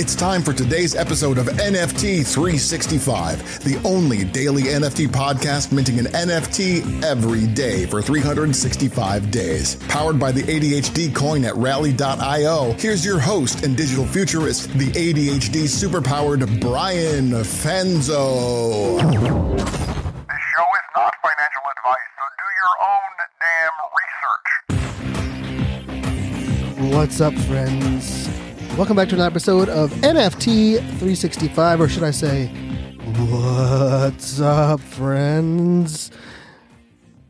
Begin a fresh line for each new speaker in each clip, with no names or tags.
It's time for today's episode of NFT 365, the only daily NFT podcast minting an NFT every day for 365 days. Powered by the ADHD coin at rally.io, here's your host and digital futurist, the ADHD superpowered Brian Fanzo.
This show is not financial advice, so do your own damn research.
What's up, friends? Welcome back to an episode of NFT 365, or should I say, What's up, friends?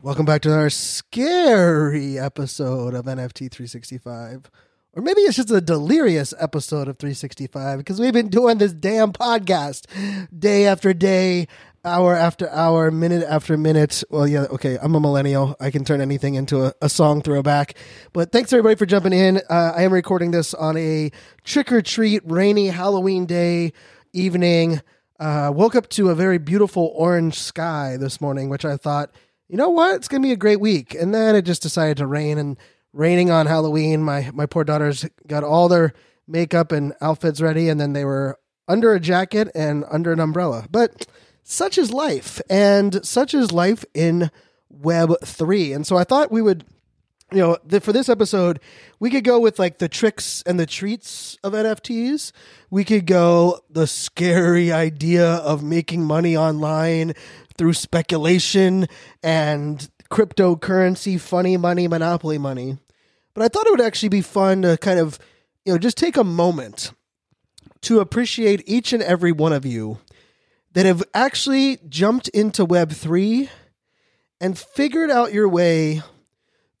Welcome back to our scary episode of NFT 365. Or maybe it's just a delirious episode of 365 because we've been doing this damn podcast day after day, hour after hour, minute after minute. Well, yeah, okay, I'm a millennial. I can turn anything into a, a song throwback. But thanks everybody for jumping in. Uh, I am recording this on a trick or treat rainy Halloween day evening. Uh, woke up to a very beautiful orange sky this morning, which I thought, you know what, it's gonna be a great week. And then it just decided to rain and raining on Halloween. My my poor daughters got all their makeup and outfits ready, and then they were under a jacket and under an umbrella. But such is life, and such is life in Web three. And so I thought we would, you know, the, for this episode, we could go with like the tricks and the treats of NFTs. We could go the scary idea of making money online through speculation and cryptocurrency, funny money, monopoly money. But I thought it would actually be fun to kind of, you know, just take a moment to appreciate each and every one of you that have actually jumped into Web3 and figured out your way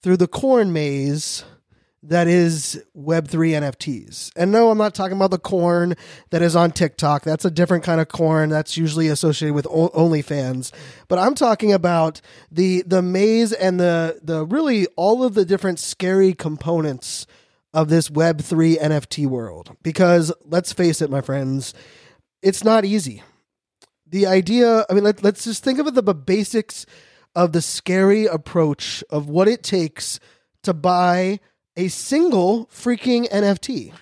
through the corn maze that is Web3 NFTs. And no, I'm not talking about the corn that is on TikTok. That's a different kind of corn that's usually associated with OnlyFans. But I'm talking about the the maze and the the really all of the different scary components of this Web3 NFT world. Because let's face it, my friends, it's not easy. The idea, I mean, let, let's just think of the basics of the scary approach of what it takes to buy a single freaking NFT.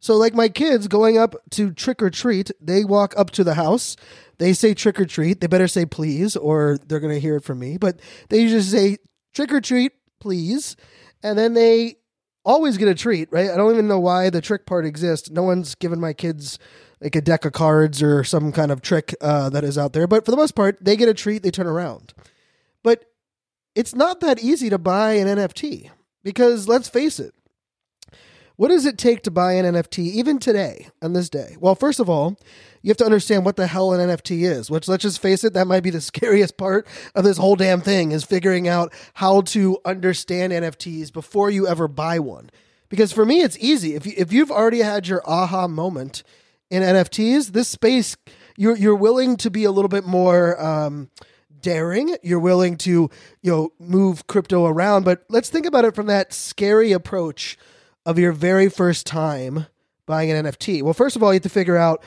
So, like my kids going up to trick or treat, they walk up to the house, they say trick or treat, they better say please, or they're going to hear it from me. But they usually say trick or treat, please. And then they always get a treat, right? I don't even know why the trick part exists. No one's given my kids like a deck of cards or some kind of trick uh, that is out there. But for the most part, they get a treat, they turn around. But it's not that easy to buy an NFT because let's face it, what does it take to buy an NFT even today on this day? Well, first of all, you have to understand what the hell an NFT is, which let's just face it, that might be the scariest part of this whole damn thing is figuring out how to understand NFTs before you ever buy one. Because for me, it's easy. If you, if you've already had your aha moment in NFTs, this space you're you're willing to be a little bit more um, daring. You're willing to you know move crypto around, but let's think about it from that scary approach of your very first time buying an NFT. Well, first of all, you have to figure out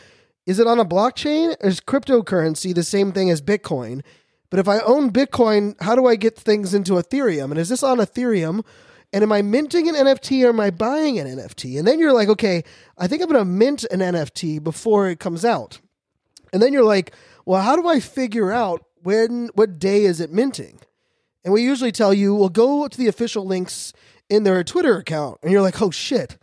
is it on a blockchain? Is cryptocurrency the same thing as Bitcoin? But if I own Bitcoin, how do I get things into Ethereum? And is this on Ethereum? And am I minting an NFT or am I buying an NFT? And then you're like, okay, I think I'm going to mint an NFT before it comes out. And then you're like, well, how do I figure out when, what day is it minting? And we usually tell you, well, go to the official links in their Twitter account. And you're like, oh shit,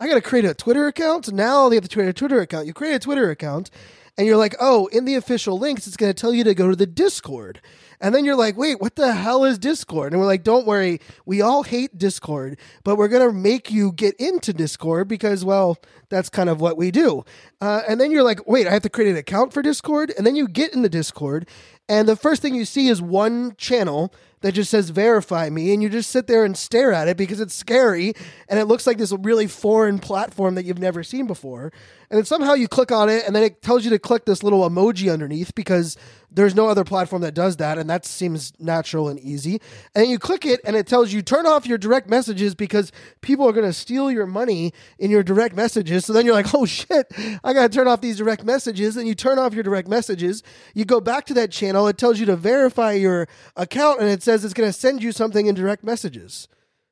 I got to create a Twitter account. Now they have to create a Twitter account. You create a Twitter account and you're like, oh, in the official links, it's to tell you to go to the Discord. And then you're like, wait, what the hell is Discord? And we're like, don't worry, we all hate Discord, but we're going to make you get into Discord because, well, that's kind of what we do. Uh, and then you're like, wait, I have to create an account for Discord? And then you get in the Discord, and the first thing you see is one channel that just says verify me and you just sit there and stare at it because it's scary and it looks like this really foreign platform that you've never seen before and then somehow you click on it and then it tells you to click this little emoji underneath because there's no other platform that does that, and that seems natural and easy. And you click it, and it tells you turn off your direct messages because people are going to steal your money in your direct messages. So then you're like, oh shit, I got to turn off these direct messages. And you turn off your direct messages. You go back to that channel. It tells you to verify your account, and it says it's going to send you something in direct messages.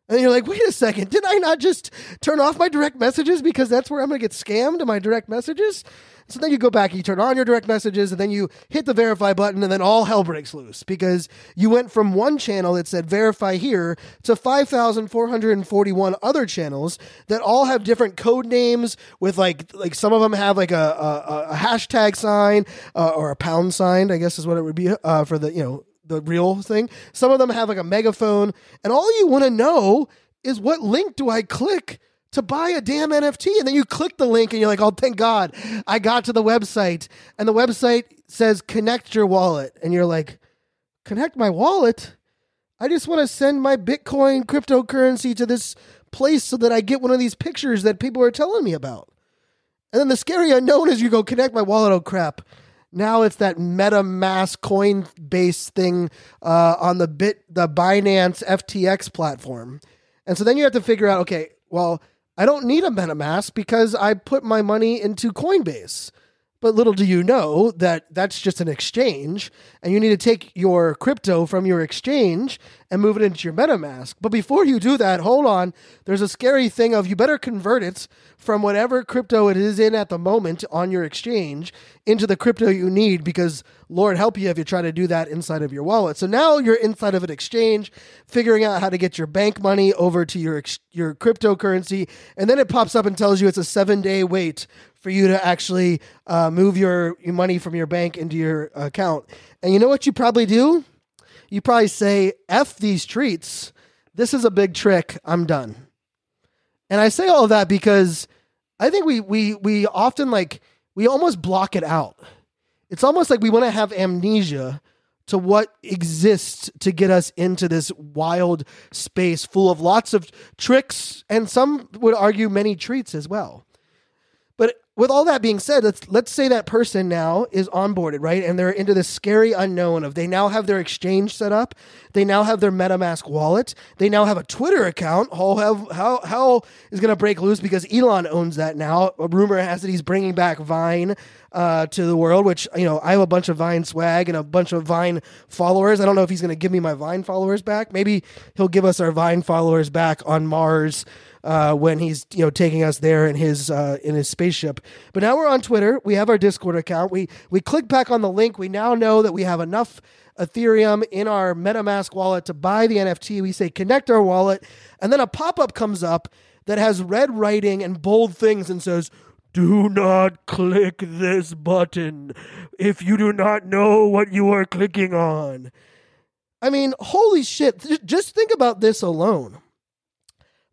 And you're like, wait a second, did I not just turn off my direct messages because that's where I'm going to get scammed in my direct messages? So then you go back, and you turn on your direct messages, and then you hit the verify button, and then all hell breaks loose because you went from one channel that said verify here to 5,441 other channels that all have different code names with like, like some of them have like a, a, a hashtag sign uh, or a pound sign, I guess is what it would be uh, for the, you know, the real thing. Some of them have like a megaphone, and all you want to know is what link do I click to buy a damn NFT? And then you click the link, and you're like, oh, thank God, I got to the website, and the website says connect your wallet, and you're like, connect my wallet. I just want to send my Bitcoin cryptocurrency to this place so that I get one of these pictures that people are telling me about. And then the scary unknown is you go connect my wallet. Oh crap! Now it's that MetaMask Coinbase thing uh, on the bit the Binance FTX platform, and so then you have to figure out, okay, well, I don't need a MetaMask because I put my money into Coinbase. But little do you know that that's just an exchange, and you need to take your crypto from your exchange and move it into your MetaMask. But before you do that, hold on. There's a scary thing of you better convert it from whatever crypto it is in at the moment on your exchange into the crypto you need because Lord help you if you try to do that inside of your wallet. So now you're inside of an exchange, figuring out how to get your bank money over to your your cryptocurrency, and then it pops up and tells you it's a seven day wait for you to actually uh, move your, your money from your bank into your account. And you know what you probably do? You probably say, F these treats. This is a big trick. I'm done. And I say all of that because I think we we we often like we almost block it out. It's almost like we want to have amnesia to what exists to get us into this wild space full of lots of tricks and some would argue many treats as well with all that being said, let's let's say that person now is onboarded, right? And they're into this scary unknown of they now have their exchange set up, they now have their MetaMask wallet, they now have a Twitter account. How have how how is going to break loose because Elon owns that now. A rumor has that he's bringing back Vine uh, to the world, which you know I have a bunch of Vine swag and a bunch of Vine followers. I don't know if he's going to give me my Vine followers back. Maybe he'll give us our Vine followers back on Mars uh, when he's you know taking us there in his uh, in his spaceship. But now we're on Twitter. We have our Discord account. We we click back on the link. We now know that we have enough Ethereum in our MetaMask wallet to buy the NFT. We say connect our wallet, and then a pop up comes up that has red writing and bold things and says. Do not click this button if you do not know what you are clicking on. I mean, holy shit. Just think about this alone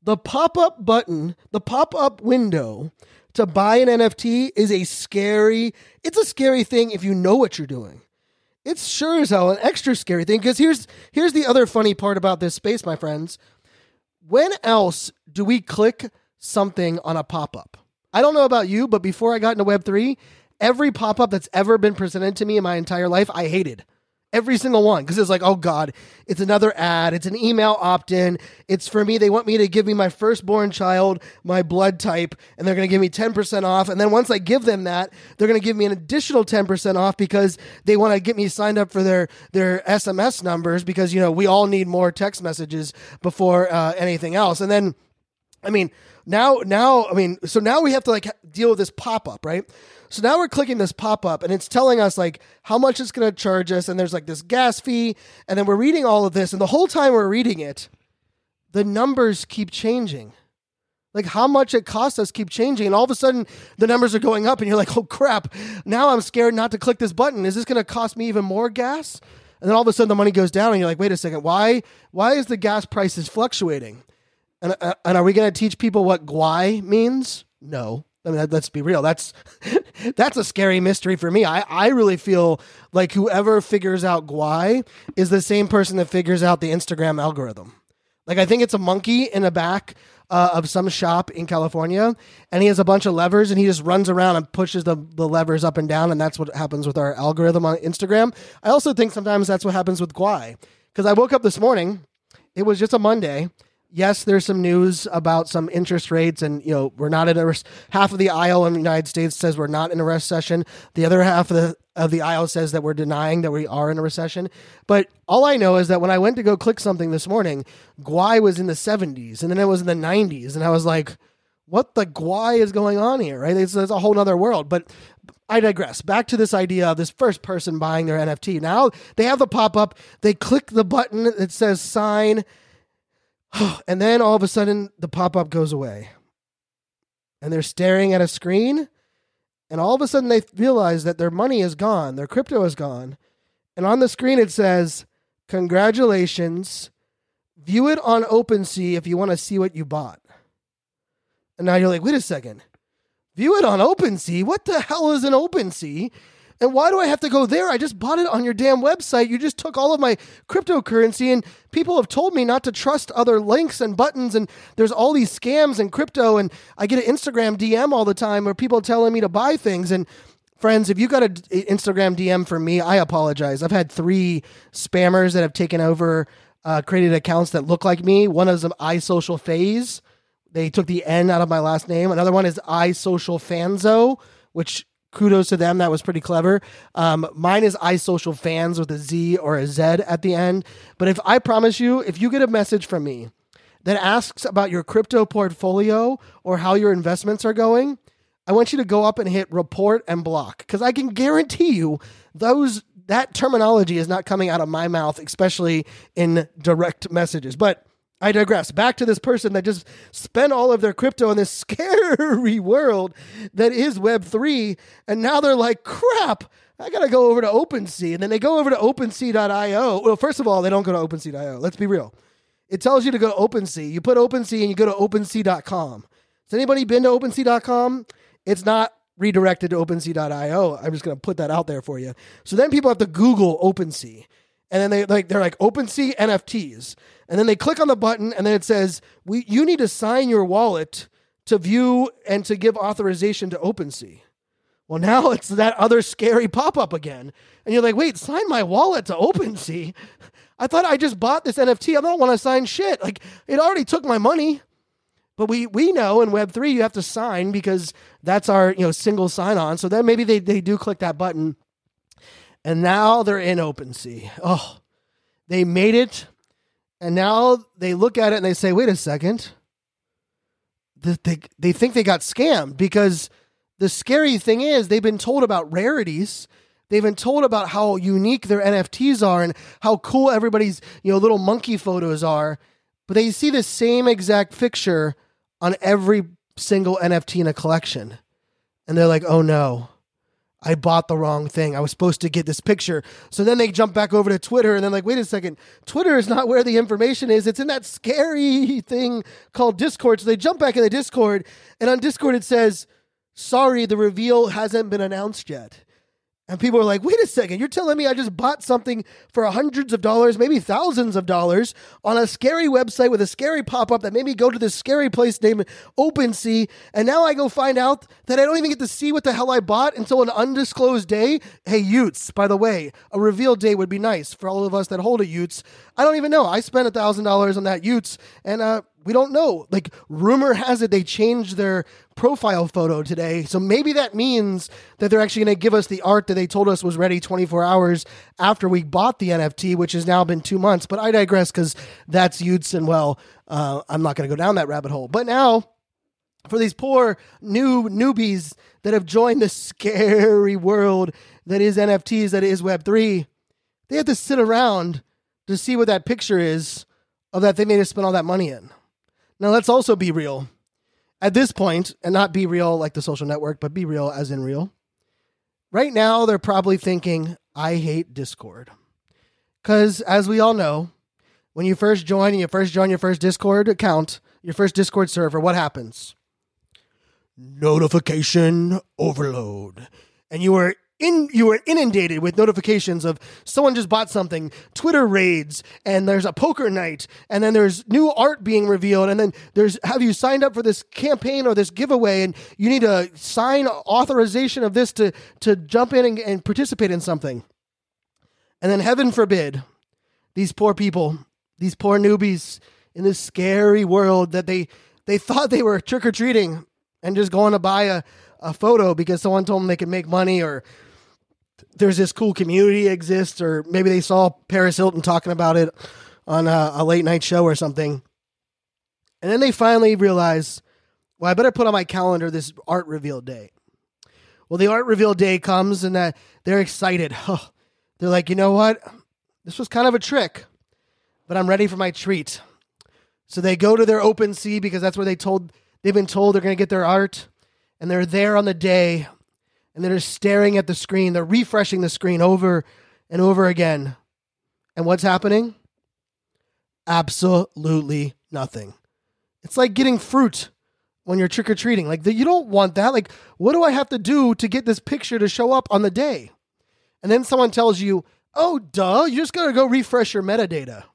the pop up button, the pop up window to buy an NFT is a scary, it's a scary thing if you know what you're doing. It's sure as hell an extra scary thing because here's here's the other funny part about this space, my friends. When else do we click something on a pop up? I don't know about you, but before I got into Web3, every pop up that's ever been presented to me in my entire life, I hated. Every single one. Because it's like, oh God, it's another ad. It's an email opt in. It's for me. They want me to give me my firstborn child, my blood type, and they're going to give me 10% off. And then once I give them that, they're going to give me an additional 10% off because they want to get me signed up for their, their SMS numbers because, you know, we all need more text messages before uh, anything else. And then, I mean, now, now, I mean, so now we have to like deal with this pop up, right? So now we're clicking this pop up and it's telling us like how much it's going to charge us. And there's like this gas fee. And then we're reading all of this. And the whole time we're reading it, the numbers keep changing. Like how much it costs us keep changing. And all of a sudden the numbers are going up and you're like, oh crap, now I'm scared not to click this button. Is this going to cost me even more gas? And then all of a sudden the money goes down and you're like, wait a second, why, why is the gas prices fluctuating? And, uh, and are we going to teach people what gwei means? No. I mean, let's be real. That's that's a scary mystery for me. I, I really feel like whoever figures out gwei is the same person that figures out the Instagram algorithm. Like I think it's a monkey in the back uh, of some shop in California, and he has a bunch of levers, and he just runs around and pushes the, the levers up and down, and that's what happens with our algorithm on Instagram. I also think sometimes that's what happens with Gwei, because I woke up this morning, it was just a Monday. Yes, there's some news about some interest rates, and you know we're not in a half of the aisle in the United States says we're not in a recession. The other half of the of the aisle says that we're denying that we are in a recession. But all I know is that when I went to go click something this morning, Gwei was in the 70s, and then it was in the 90s, and I was like, "What the Gwei is going on here?" Right? It's, it's a whole other world. But I digress. Back to this idea of this first person buying their NFT. Now they have the pop up. They click the button that says sign and then all of a sudden, the pop up goes away. And they're staring at a screen. And all of a sudden, they realize that their money is gone, their crypto is gone. And on the screen, it says, Congratulations. View it on OpenSea if you want to see what you bought. And now you're like, wait a second. View it on OpenSea? What the hell is an OpenSea? And why do I have to go there? I just bought it on your damn website. You just took all of my cryptocurrency, and people have told me not to trust other links and buttons. And there's all these scams and crypto. And I get an Instagram DM all the time where people are telling me to buy things. And friends, if you got an Instagram DM for me, I apologize. I've had three spammers that have taken over, uh, created accounts that look like me. One of them, iSocial Phase. They took the N out of my last name. Another one is iSocial Fanzo, which kudos to them. That was pretty clever. Um, mine is iSocial Fans with a Z or a Z at the end. But if I promise you, if you get a message from me that asks about your crypto portfolio or how your investments are going, I want you to go up and hit report and block because I can guarantee you those that terminology is not coming out of my mouth, especially in direct messages. But I digress. Back to this person that just spent all of their crypto in this scary world that is Web3. And now they're like, crap, I got to go over to OpenSea. And then they go over to OpenSea.io. Well, first of all, they don't go to OpenSea.io. Let's be real. It tells you to go to OpenSea. You put OpenSea and you go to OpenSea.com. Has anybody been to OpenSea.com? It's not redirected to OpenSea.io. I'm just going to put that out there for you. So then people have to Google OpenSea and then they like they're like OpenSea NFTs, and then they click on the button, and then it says we you need to sign your wallet to view and to give authorization to OpenSea. Well, now it's that other scary pop up again, and you're like, wait, sign my wallet to OpenSea. I thought I just bought this NFT. I don't want to sign shit. Like it already took my money. But we we know in Web three you have to sign because that's our you know single sign on. So then maybe they, they do click that button and now they're in OpenSea. Oh, they made it, and now they look at it and they say, "Wait a second." They they think they got scammed because the scary thing is they've been told about rarities. They've been told about how unique their NFTs are and how cool everybody's you know little monkey photos are, but they see the same exact picture on every single NFT in a collection, and they're like, "Oh no." I bought the wrong thing. I was supposed to get this picture. So then they jump back over to Twitter and then like, wait a second, Twitter is not where the information is. It's in that scary thing called Discord. So they jump back in the Discord and on Discord it says, sorry, the reveal hasn't been announced yet. And people are like, wait a second, you're telling me I just bought something for hundreds of dollars, maybe thousands of dollars on a scary website with a scary pop up that made me go to this scary place named OpenSea. And now I go find out that I don't even get to see what the hell I bought until an undisclosed day. Hey, y00ts, by the way, a reveal day would be nice for all of us that hold a y00ts. I don't even know. I spent a $1,000 on that y00ts and, uh, we don't know. Like rumor has it they changed their profile photo today. So maybe that means that they're actually going to give us the art that they told us was ready 24 hours after we bought the NFT, which has now been 2 months. But I digress cuz that's y00ts well, uh, I'm not going to go down that rabbit hole. But now for these poor new newbies that have joined the scary world that is NFTs, that is Web3, they have to sit around to see what that picture is of that they made us spend all that money in. Now, let's also be real. At this point, and not be real like the social network, but be real as in real. Right now, they're probably thinking, I hate Discord. Because as we all know, when you first join and you first join your first Discord account, your first Discord server, what happens? Notification overload. And you are in you are inundated with notifications of someone just bought something, Twitter raids, and there's a poker night, and then there's new art being revealed, and then there's have you signed up for this campaign or this giveaway, and you need to sign authorization of this to to jump in and, and participate in something. And then heaven forbid, these poor people, these poor newbies in this scary world that they they thought they were trick or treating and just going to buy a, a photo because someone told them they could make money or there's this cool community exists or maybe they saw Paris Hilton talking about it on a, a late night show or something. And then they finally realize, well, I better put on my calendar this art reveal day. Well, the art reveal day comes and that they're excited. Oh, they're like, you know what? This was kind of a trick, but I'm ready for my treat. So they go to their OpenSea because that's where they told they've been told they're going to get their art, and they're there on the day, and they're staring at the screen. They're refreshing the screen over and over again, and what's happening? Absolutely nothing. It's like getting fruit when you're trick or treating. Like the, you don't want that. Like, what do I have to do to get this picture to show up on the day? And then someone tells you, "Oh, duh! You just got to go refresh your metadata."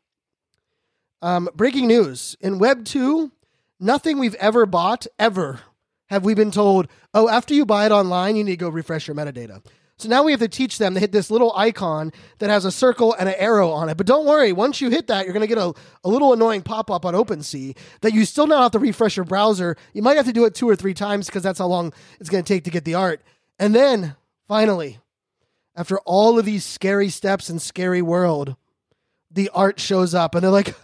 Um, breaking news in Web 2, nothing we've ever bought, ever, have we been told, oh, after you buy it online, you need to go refresh your metadata. So now we have to teach them to hit this little icon that has a circle and an arrow on it. But don't worry, once you hit that, you're going to get a, a little annoying pop up on OpenSea that you still now have to refresh your browser. You might have to do it two or three times because that's how long it's going to take to get the art. And then finally, after all of these scary steps and scary world, the art shows up and they're like,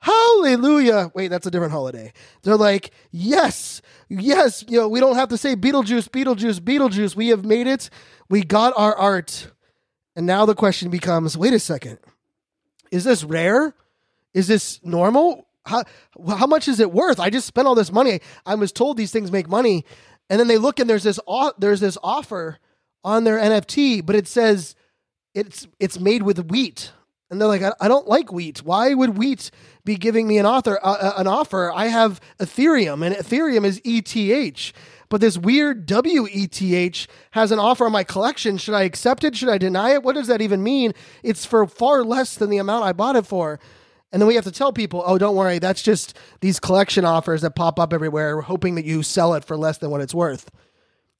Hallelujah. Wait, that's a different holiday. They're like, yes, yes, you know, we don't have to say Beetlejuice, Beetlejuice, Beetlejuice. We have made it. We got our art. And now the question becomes wait a second. Is this rare? Is this normal? How, how much is it worth? I just spent all this money. I was told these things make money. And then they look and there's this there's this offer on their NFT, but it says it's it's made with wheat and they're like, I, I, don't like wheat. Why would wheat be giving me an author uh, an offer? I have Ethereum, and Ethereum is ETH. But this weird WETH has an offer on my collection. Should I accept it? Should I deny it? What does that even mean? It's for far less than the amount I bought it for. And then we have to tell people, oh, don't worry, that's just these collection offers that pop up everywhere, hoping that you sell it for less than what it's worth.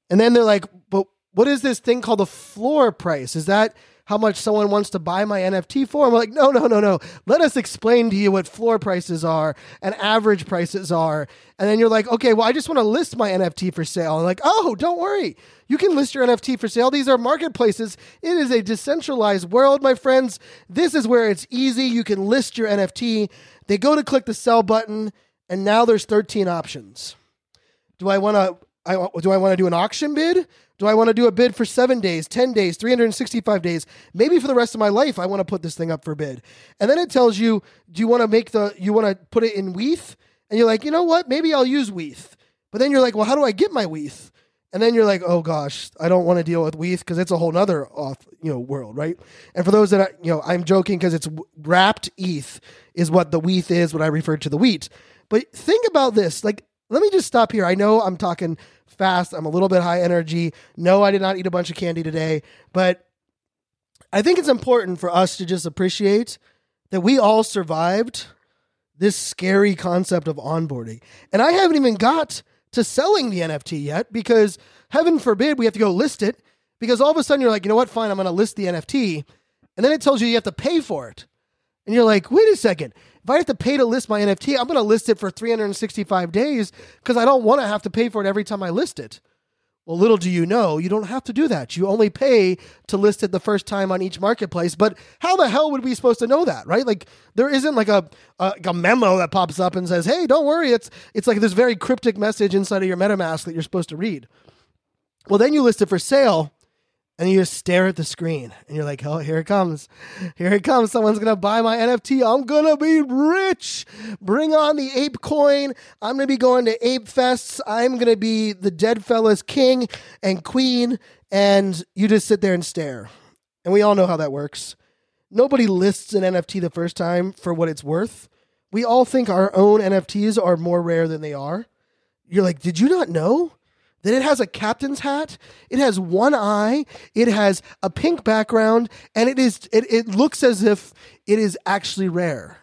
And then they're like, but what is this thing called the floor price? Is that how much someone wants to buy my NFT for. I'm like, no, no, no, no. Let us explain to you what floor prices are and average prices are. And then you're like, okay, well, I just want to list my NFT for sale. I'm like, oh, don't worry. You can list your NFT for sale. These are marketplaces. It is a decentralized world, my friends. This is where it's easy. You can list your NFT. They go to click the sell button, and now there's 13 options. Do I want to I, do I want to do an auction bid? Do I want to do a bid for seven days, 10 days, 365 days? Maybe for the rest of my life, I want to put this thing up for bid. And then it tells you, do you want to make the, you want to put it in WETH? And you're like, you know what? Maybe I'll use WETH. But then you're like, well, how do I get my WETH? And then you're like, oh gosh, I don't want to deal with WETH because it's a whole nother off, you know, world, right? And for those that, I, you know, I'm joking because it's wrapped ETH is what the WETH is, what I referred to the wheat. But think about this. Like, let me just stop here. I know I'm talking fast. I'm a little bit high energy. No, I did not eat a bunch of candy today, but I think it's important for us to just appreciate that we all survived this scary concept of onboarding. And I haven't even got to selling the NFT yet because heaven forbid we have to go list it because all of a sudden you're like, you know what, fine, I'm going to list the NFT. And then it tells you you have to pay for it. And you're like, wait a second. If I have to pay to list my NFT, I'm going to list it for 365 days because I don't want to have to pay for it every time I list it. Well, little do you know, you don't have to do that. You only pay to list it the first time on each marketplace. But how the hell would we supposed to know that, right? Like there isn't like a, a, a memo that pops up and says, "Hey, don't worry, it's it's like this very cryptic message inside of your MetaMask that you're supposed to read." Well, then you list it for sale, and you just stare at the screen and you're like, oh, here it comes. Here it comes. Someone's going to buy my NFT. I'm going to be rich. Bring on the ape coin. I'm going to be going to ape fests. I'm going to be the Deadfellaz king and queen. And you just sit there and stare. And we all know how that works. Nobody lists an NFT the first time for what it's worth. We all think our own NFTs are more rare than they are. You're like, did you not know? That it has a captain's hat, it has one eye, it has a pink background, and it is it, it looks as if it is actually rare.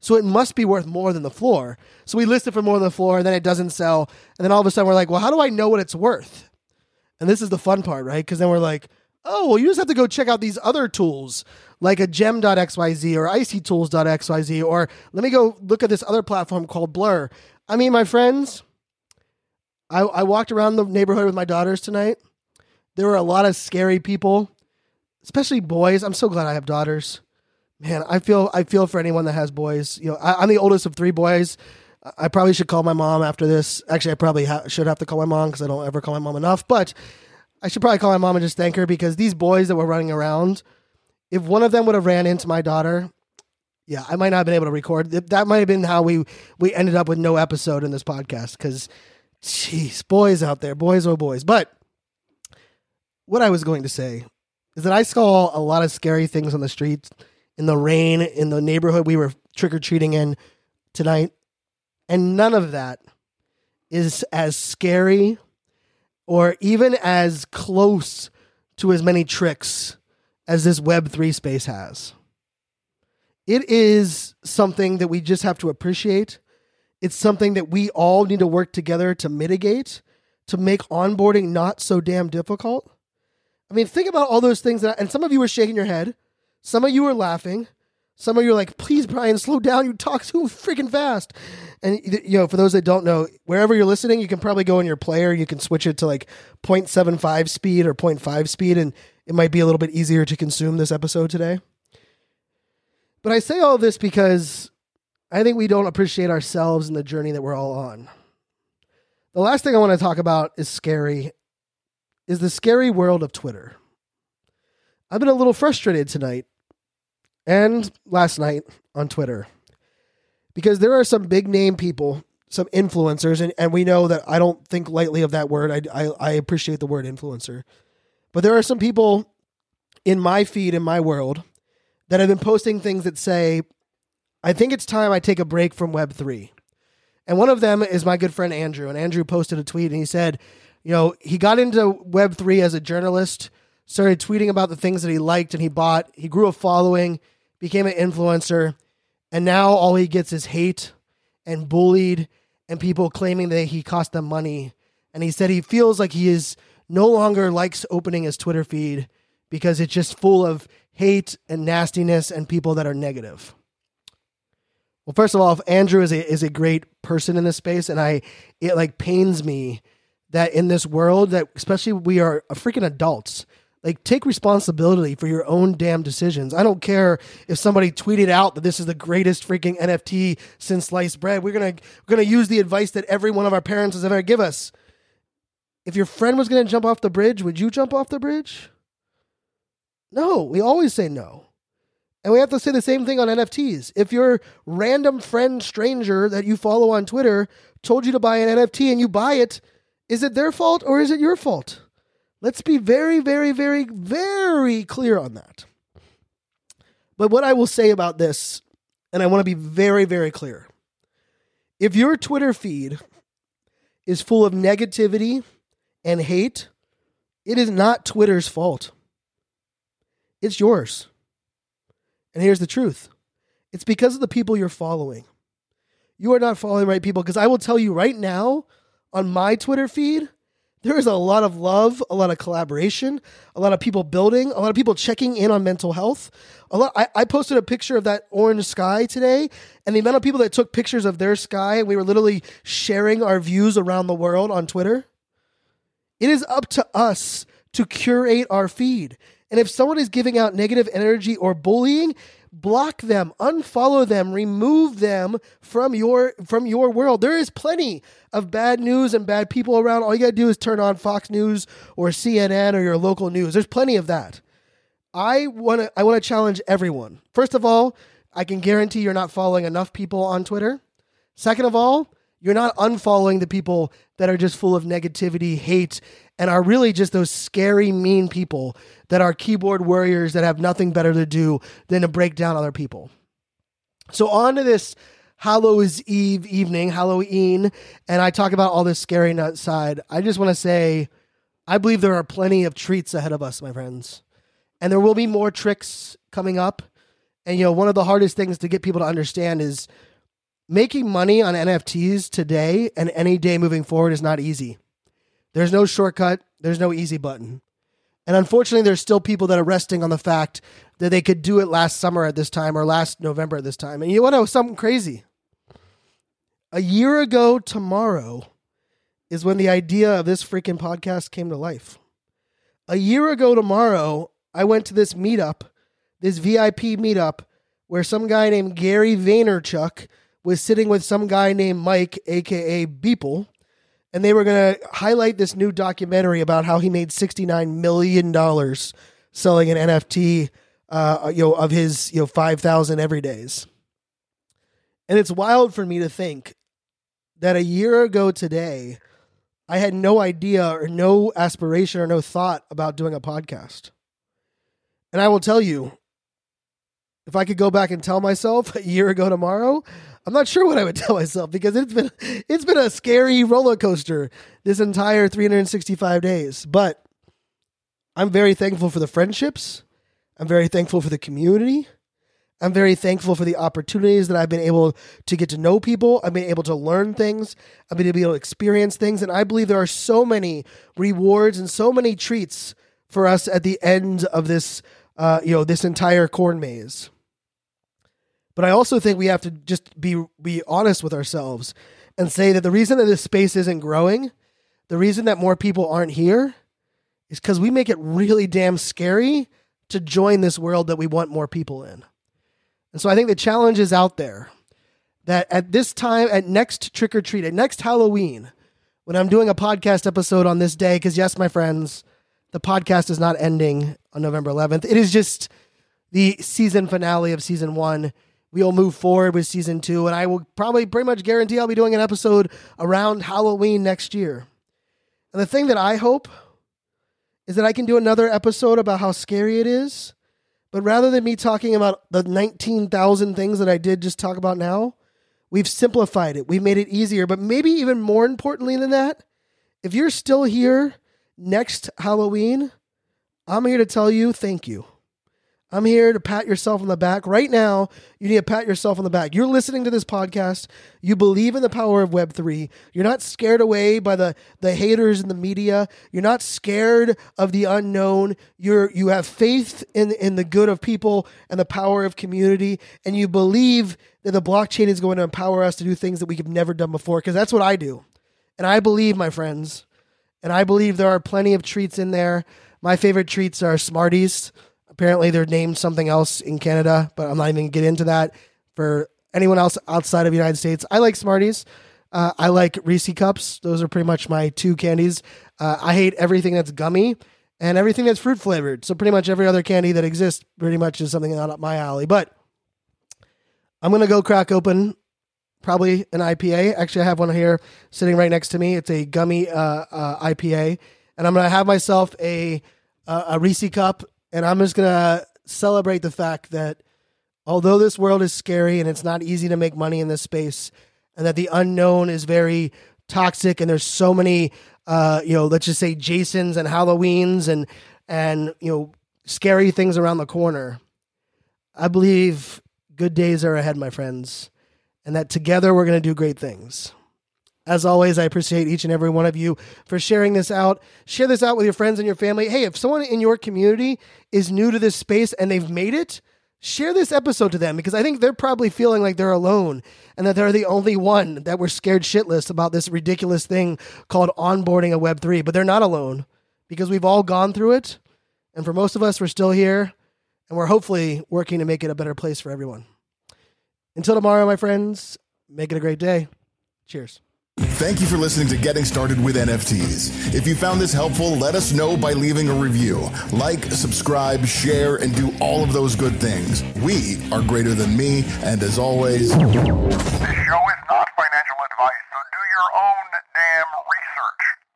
So it must be worth more than the floor. So we list it for more than the floor, and then it doesn't sell. And then all of a sudden we're like, well, how do I know what it's worth? And this is the fun part, right? Because then we're like, oh, well, you just have to go check out these other tools like a gem.xyz or icytools.xyz, or let me go look at this other platform called Blur. I mean, my friends, I, I walked around the neighborhood with my daughters tonight. There were a lot of scary people, especially boys. I'm so glad I have daughters. Man, I feel I feel for anyone that has boys. You know, I, I'm the oldest of three boys. I probably should call my mom after this. Actually, I probably ha- should have to call my mom because I don't ever call my mom enough. But I should probably call my mom and just thank her because these boys that were running around, if one of them would have ran into my daughter, yeah, I might not have been able to record. That might have been how we we ended up with no episode in this podcast because, jeez, boys out there, boys oh boys. But what I was going to say is that I saw a lot of scary things on the streets in the rain in the neighborhood we were trick or treating in tonight, and none of that is as scary or even as close to as many tricks as this Web3 space has. It is something that we just have to appreciate. It's something that we all need to work together to mitigate, to make onboarding not so damn difficult. I mean, think about all those things that, and some of you are shaking your head, some of you are laughing, some of you are like, please, Brian, slow down. You talk too freaking fast. And, you know, for those that don't know, wherever you're listening, you can probably go in your player. You can switch it to like 0.75 speed or 0.5 speed, and it might be a little bit easier to consume this episode today. But I say all this because I think we don't appreciate ourselves and the journey that we're all on. The last thing I want to talk about is scary, is the scary world of Twitter. I've been a little frustrated tonight and last night on Twitter because there are some big name people, some influencers, and, and we know that I don't think lightly of that word. I, I, I appreciate the word influencer. But there are some people in my feed, in my world, that have been posting things that say, I think it's time I take a break from Web3. And one of them is my good friend Andrew. And Andrew posted a tweet and he said, you know, he got into Web3 as a journalist, started tweeting about the things that he liked and he bought. He grew a following became an influencer, and now all he gets is hate and bullied and people claiming that he cost them money. And he said he feels like he is no longer likes opening his Twitter feed because it's just full of hate and nastiness and people that are negative. Well, first of all, Andrew is a is a great person in this space, and I it like pains me that in this world that especially we are freaking adults like, take responsibility for your own damn decisions. I don't care if somebody tweeted out that this is the greatest freaking NFT since sliced bread. We're gonna we're gonna use the advice that every one of our parents has ever give us. If your friend was gonna jump off the bridge, would you jump off the bridge? No, we always say no. And we have to say the same thing on NFTs. If your random friend stranger that you follow on Twitter told you to buy an NFT and you buy it, is it their fault or is it your fault? Let's be very, very, very, very clear on that. But what I will say about this, and I want to be very, very clear if your Twitter feed is full of negativity and hate, it is not Twitter's fault. It's yours. And here's the truth it's because of the people you're following. You are not following the right people because I will tell you right now on my Twitter feed, there is a lot of love, a lot of collaboration, a lot of people building, a lot of people checking in on mental health. A lot. I, I, posted a picture of that orange sky today, and the amount of people that took pictures of their sky, we were literally sharing our views around the world on Twitter. It is up to us to curate our feed. And if someone is giving out negative energy or bullying, block them, unfollow them, remove them from your from your world. There is plenty of bad news and bad people around. All you got to do is turn on Fox News or CNN or your local news. There's plenty of that. I want to I want to challenge everyone. First of all, I can guarantee you're not following enough people on Twitter. Second of all, you're not unfollowing the people that are just full of negativity, hate, and are really just those scary, mean people that are keyboard warriors that have nothing better to do than to break down other people. So, on to this Hallows Eve evening, Halloween, and I talk about all this scary nut side, I just want to say I believe there are plenty of treats ahead of us, my friends. And there will be more tricks coming up. And you know, one of the hardest things to get people to understand is making money on NFTs today and any day moving forward is not easy. There's no shortcut, there's no easy button. And unfortunately, there's still people that are resting on the fact that they could do it last summer at this time or last November at this time. And you want to know something crazy? A year ago tomorrow is when the idea of this freaking podcast came to life. A year ago tomorrow, I went to this meetup, this VIP meetup, where some guy named Gary Vaynerchuk was sitting with some guy named Mike, aka Beeple, and they were going to highlight this new documentary about how he made $69 million selling an NFT, uh, you know, of his, you know, 5,000 everydays. And it's wild for me to think that a year ago today, I had no idea or no aspiration or no thought about doing a podcast. And I will tell you, if I could go back and tell myself a year ago tomorrow, I'm not sure what I would tell myself because it's been it's been a scary roller coaster this entire 365 days. But I'm very thankful for the friendships. I'm very thankful for the community. I'm very thankful for the opportunities that I've been able to get to know people. I've been able to learn things. I've been able to experience things. And I believe there are so many rewards and so many treats for us at the end of this, uh, you know, this entire corn maze. But I also think we have to just be be honest with ourselves and say that the reason that this space isn't growing, the reason that more people aren't here is cuz we make it really damn scary to join this world that we want more people in. And so I think the challenge is out there that at this time at next trick or treat, at next Halloween, when I'm doing a podcast episode on this day cuz yes, my friends, the podcast is not ending on November 11th. It is just the season finale of season 1 we'll move forward with season two. And I will probably pretty much guarantee I'll be doing an episode around Halloween next year. And the thing that I hope is that I can do another episode about how scary it is. But rather than me talking about the 19,000 things that I did just talk about now, we've simplified it. We've made it easier. But maybe even more importantly than that, if you're still here next Halloween, I'm here to tell you thank you. I'm here to pat yourself on the back. Right now, you need to pat yourself on the back. You're listening to this podcast. You believe in the power of Web3. You're not scared away by the, the haters in the media. You're not scared of the unknown. You're you have faith in, in the good of people and the power of community. And you believe that the blockchain is going to empower us to do things that we have never done before. Because that's what I do. And I believe, my friends, and I believe there are plenty of treats in there. My favorite treats are Smarties. Apparently, they're named something else in Canada, but I'm not even going to get into that. For anyone else outside of the United States, I like Smarties. Uh, I like Reese cups. Those are pretty much my two candies. Uh, I hate everything that's gummy and everything that's fruit flavored. So pretty much every other candy that exists pretty much is something not up my alley. But I'm gonna go crack open probably an IPA. Actually, I have one here sitting right next to me. It's a gummy uh, uh IPA, and I'm gonna have myself a a Reese cup and I'm just gonna celebrate the fact that although this world is scary and it's not easy to make money in this space, and that the unknown is very toxic, and there's so many, uh, you know, let's just say Jasons and Halloweens and and you know scary things around the corner. I believe good days are ahead, my friends, and that together we're going to do great things. As always, I appreciate each and every one of you for sharing this out. Share this out with your friends and your family. Hey, if someone in your community is new to this space and they've made it, share this episode to them because I think they're probably feeling like they're alone and that they're the only one that were scared shitless about this ridiculous thing called onboarding a Web3. But they're not alone because we've all gone through it. And for most of us, we're still here and we're hopefully working to make it a better place for everyone. Until tomorrow, my friends, make it a great day. Cheers.
Thank you for listening to Getting Started with NFTs. If you found this helpful, let us know by leaving a review. Like, subscribe, share, and do all of those good things. We are greater than me, and as always,
this show is not financial advice, so do your own damn research.